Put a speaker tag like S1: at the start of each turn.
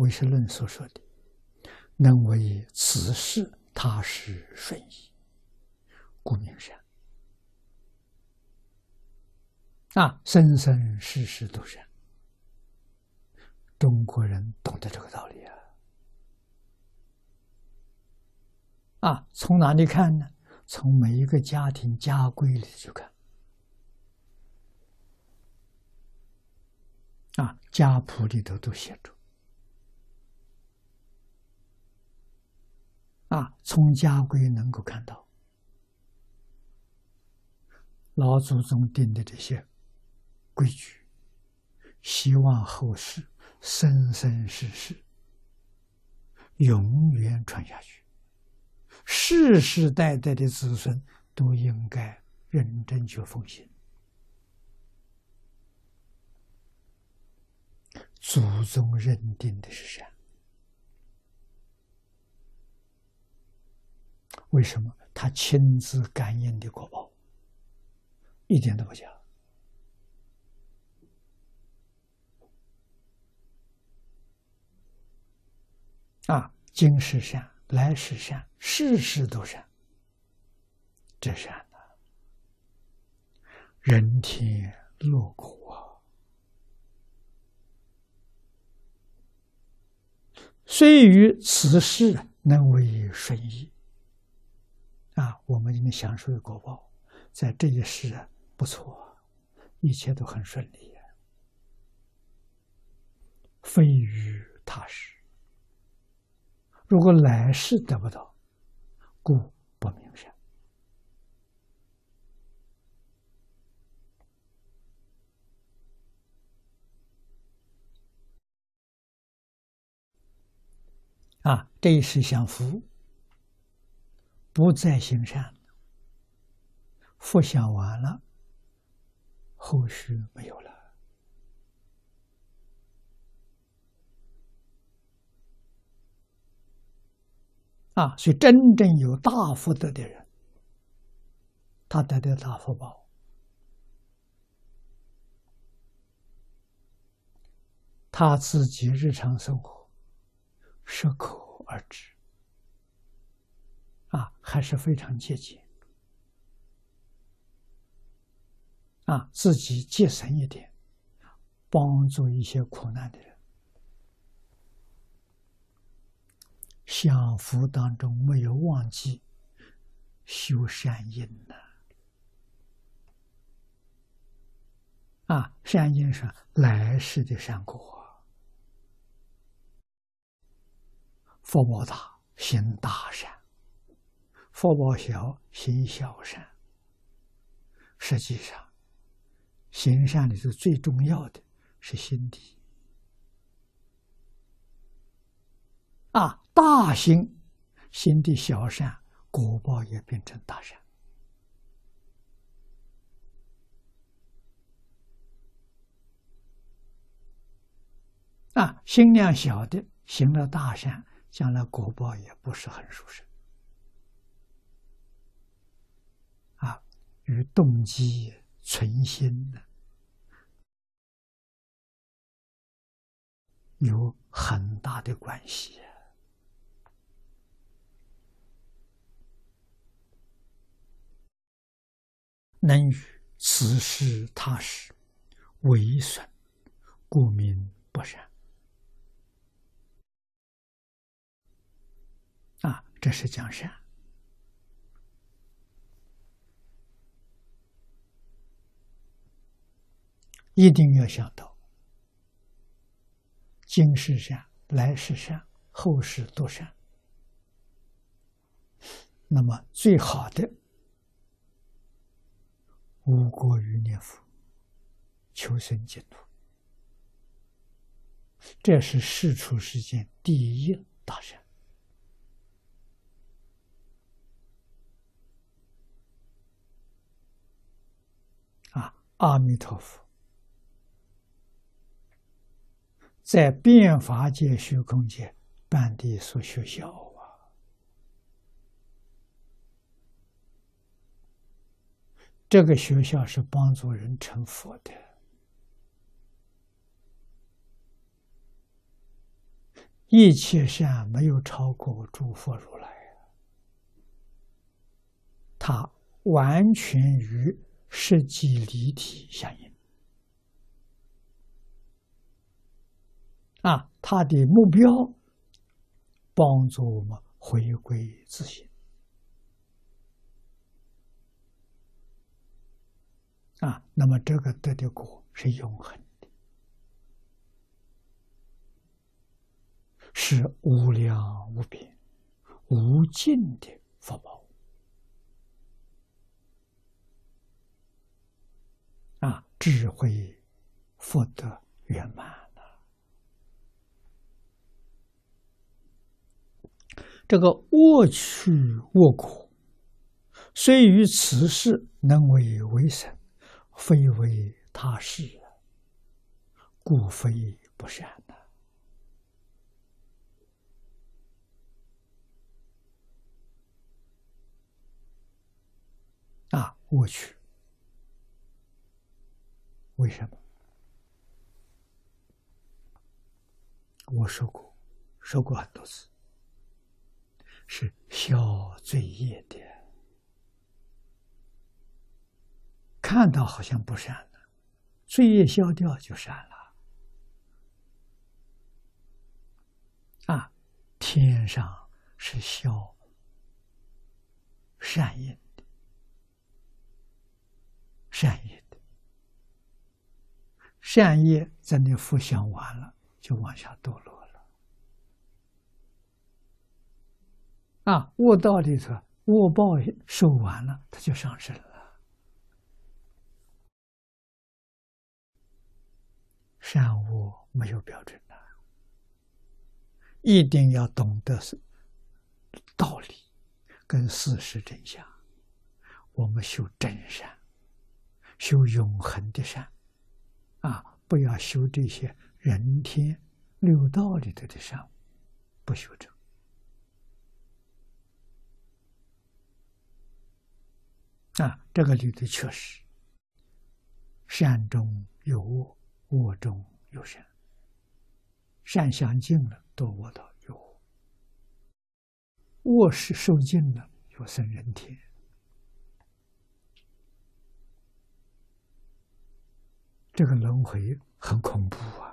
S1: 唯识论所说的，能为此事他是顺意，故名善。啊，生生世世都是。中国人懂得这个道理啊！啊，从哪里看呢？从每一个家庭家规里去看。啊，家谱里头都写着。从家规能够看到老祖宗定的这些规矩，希望后世。生生世世，永远传下去，世世代代的子孙都应该认真去奉行。祖宗认定的是善，为什么他亲自感应的果报，一点都不假。啊，今世善，来世善，世世都善。这善呢，人天乐苦啊！虽于此世能为顺意，啊，我们今天享受的果报，在这一世不错，一切都很顺利，非于他世。如果来世得不到，故不明善。啊，这一世享福，不再行善，福享完了，后续没有了。啊，所以真正有大福德的人，他得到大福报，他自己日常生活适可而止，啊，还是非常节俭，啊，自己节省一点，帮助一些苦难的人。享福当中没有忘记修善因呢？啊，善因是来世的善果，福报大行大善，福报小行小善。实际上，行善里头最重要的是心地。啊，大心心地小善，果报也变成大善。啊，心量小的行了大善，将来果报也不是很殊胜。啊，与动机存心的有很大的关系。能与此事他事为损，故名不善。啊，这是讲善。一定要想到，今世善，来世善，后世多善。那么最好的。无过于念佛，求生净土，这是世出世间第一大善。啊，阿弥陀佛，在变法界、虚空界办的一所学校啊。这个学校是帮助人成佛的，一切善没有超过诸佛如来，他完全与实际离体相应。啊，他的目标帮助我们回归自信。啊，那么这个得的果是永恒的，是无量无边、无尽的福报。啊，智慧福德圆满了，这个恶趣恶果，虽于此世能为为神。非为他事，故非不善的。啊，我去，为什么？我说过，说过很多次，是消罪业的。看到好像不善了，罪业消掉就善了。啊，天上是消善业的，善业的善业在你福享完了，就往下堕落了。啊，悟道里头悟报受完了，他就上升了。善恶没有标准的，一定要懂得是道理跟事实真相。我们修真善，修永恒的善，啊，不要修这些人天六道里头的善，不修这。啊，这个里头确实善中有恶。恶中有善，善相尽了，堕恶道有恶；恶是受尽了，有生人天。这个轮回很恐怖啊！